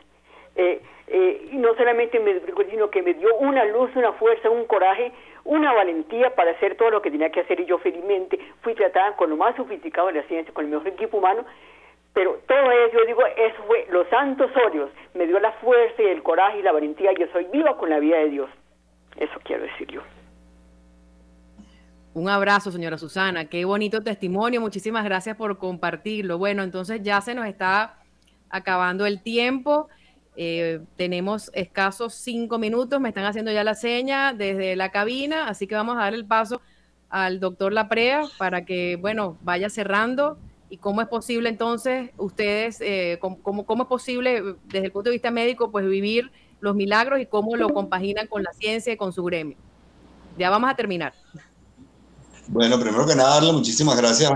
F: Eh, eh, y no solamente me duplicó, sino que me dio una luz, una fuerza, un coraje, una valentía para hacer todo lo que tenía que hacer. Y yo felizmente fui tratada con lo más sofisticado de la ciencia, con el mejor equipo humano pero todo eso, yo digo, eso fue los santos óleos, me dio la fuerza y el coraje y la valentía. Yo soy viva con la vida de Dios. Eso quiero decir yo.
A: Un abrazo, señora Susana. Qué bonito testimonio. Muchísimas gracias por compartirlo. Bueno, entonces ya se nos está acabando el tiempo. Eh, tenemos escasos cinco minutos. Me están haciendo ya la seña desde la cabina, así que vamos a dar el paso al doctor Laprea para que, bueno, vaya cerrando y cómo es posible entonces ustedes, eh, cómo, cómo, es posible desde el punto de vista médico, pues vivir los milagros y cómo lo compaginan con la ciencia y con su gremio. Ya vamos a terminar.
D: Bueno, primero que nada, darle muchísimas gracias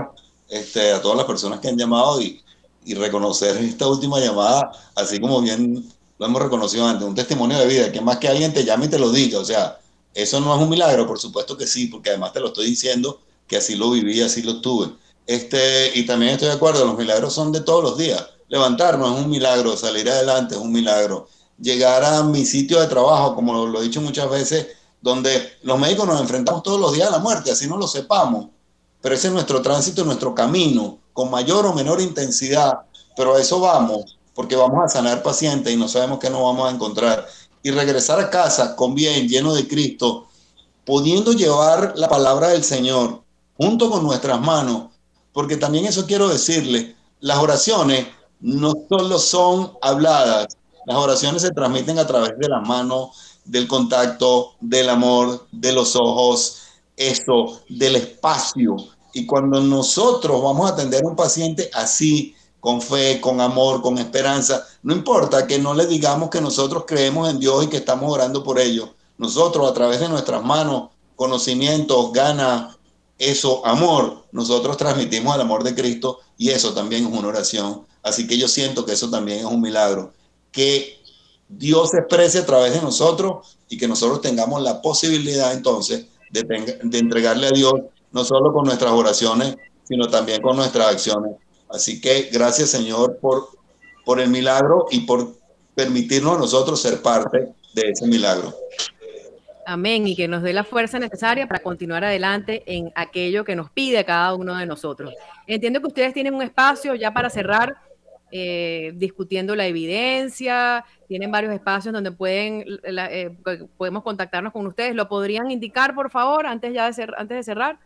D: este, a todas las personas que han llamado y, y reconocer esta última llamada, así como bien lo hemos reconocido antes, un testimonio de vida, que más que alguien te llame y te lo diga, o sea, eso no es un milagro, por supuesto que sí, porque además te lo estoy diciendo que así lo viví, así lo tuve este, y también estoy de acuerdo, los milagros son de todos los días. Levantarnos es un milagro, salir adelante es un milagro. Llegar a mi sitio de trabajo, como lo, he dicho muchas veces, donde los médicos nos enfrentamos todos los días a la muerte, así no lo sepamos. Pero ese es nuestro tránsito, nuestro camino, con mayor o menor intensidad. Pero a eso vamos, porque vamos a sanar pacientes y no sabemos qué nos vamos a encontrar. Y regresar a casa con bien, lleno de Cristo, pudiendo llevar la palabra del Señor junto con nuestras manos porque también eso quiero decirle, las oraciones no solo son habladas, las oraciones se transmiten a través de la mano, del contacto, del amor, de los ojos, esto, del espacio. Y cuando nosotros vamos a atender a un paciente así, con fe, con amor, con esperanza, no importa que no le digamos que nosotros creemos en Dios y que estamos orando por ellos. Nosotros a través de nuestras manos, conocimientos, ganas, eso, amor, nosotros transmitimos el amor de Cristo y eso también es una oración. Así que yo siento que eso también es un milagro. Que Dios se exprese a través de nosotros y que nosotros tengamos la posibilidad entonces de, de entregarle a Dios no solo con nuestras oraciones, sino también con nuestras acciones. Así que gracias Señor por, por el milagro y por permitirnos a nosotros ser parte de ese milagro.
A: Amén, y que nos dé la fuerza necesaria para continuar adelante en aquello que nos pide cada uno de nosotros. Entiendo que ustedes tienen un espacio ya para cerrar, eh, discutiendo la evidencia, tienen varios espacios donde pueden, eh, podemos contactarnos con ustedes. ¿Lo podrían indicar, por favor, antes, ya de, ser, antes de cerrar?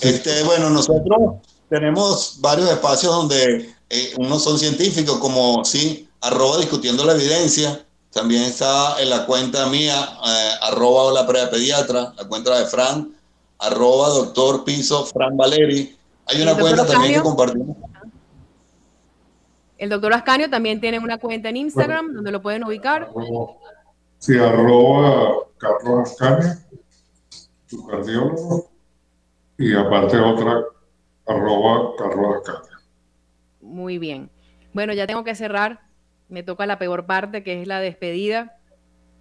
D: Este, bueno, nosotros tenemos varios espacios donde eh, unos son científicos, como sí, arroba discutiendo la evidencia. También está en la cuenta mía, eh, arroba la pediatra, la cuenta de Fran, arroba doctor piso Fran Valeri. Hay una cuenta también que compartimos.
A: El doctor Ascanio también tiene una cuenta en Instagram donde lo pueden ubicar.
B: Sí, arroba Carlos Ascanio, su cardiólogo, y aparte otra arroba
A: Muy bien. Bueno, ya tengo que cerrar. Me toca la peor parte, que es la despedida.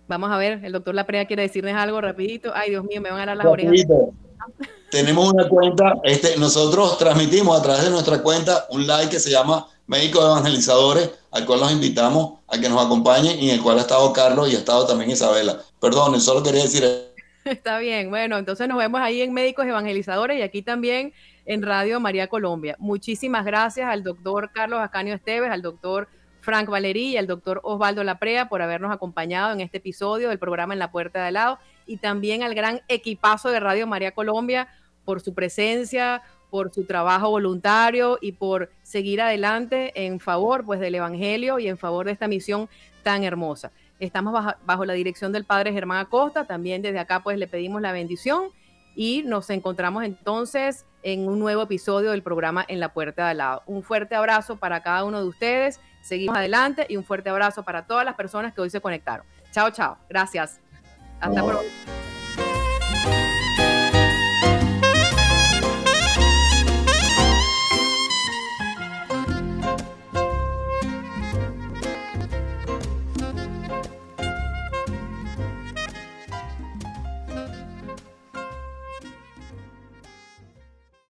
A: Vamos a ver, el doctor Laprea quiere decirles algo rapidito. Ay, Dios mío, me van a dar las orejas.
D: Tenemos una cuenta, este, nosotros transmitimos a través de nuestra cuenta un live que se llama Médicos Evangelizadores, al cual los invitamos a que nos acompañen y en el cual ha estado Carlos y ha estado también Isabela. Perdón, solo quería decir...
A: Está bien, bueno, entonces nos vemos ahí en Médicos Evangelizadores y aquí también en Radio María Colombia. Muchísimas gracias al doctor Carlos Ascanio Esteves, al doctor Frank Valerí y al doctor Osvaldo Laprea por habernos acompañado en este episodio del programa En la Puerta de Lado y también al gran equipazo de Radio María Colombia por su presencia, por su trabajo voluntario y por seguir adelante en favor pues del Evangelio y en favor de esta misión tan hermosa. Estamos bajo, bajo la dirección del Padre Germán Acosta, también desde acá pues le pedimos la bendición y nos encontramos entonces en un nuevo episodio del programa En la Puerta de al lado. Un fuerte abrazo para cada uno de ustedes. Seguimos adelante y un fuerte abrazo para todas las personas que hoy se conectaron. Chao, chao. Gracias. Hasta pronto.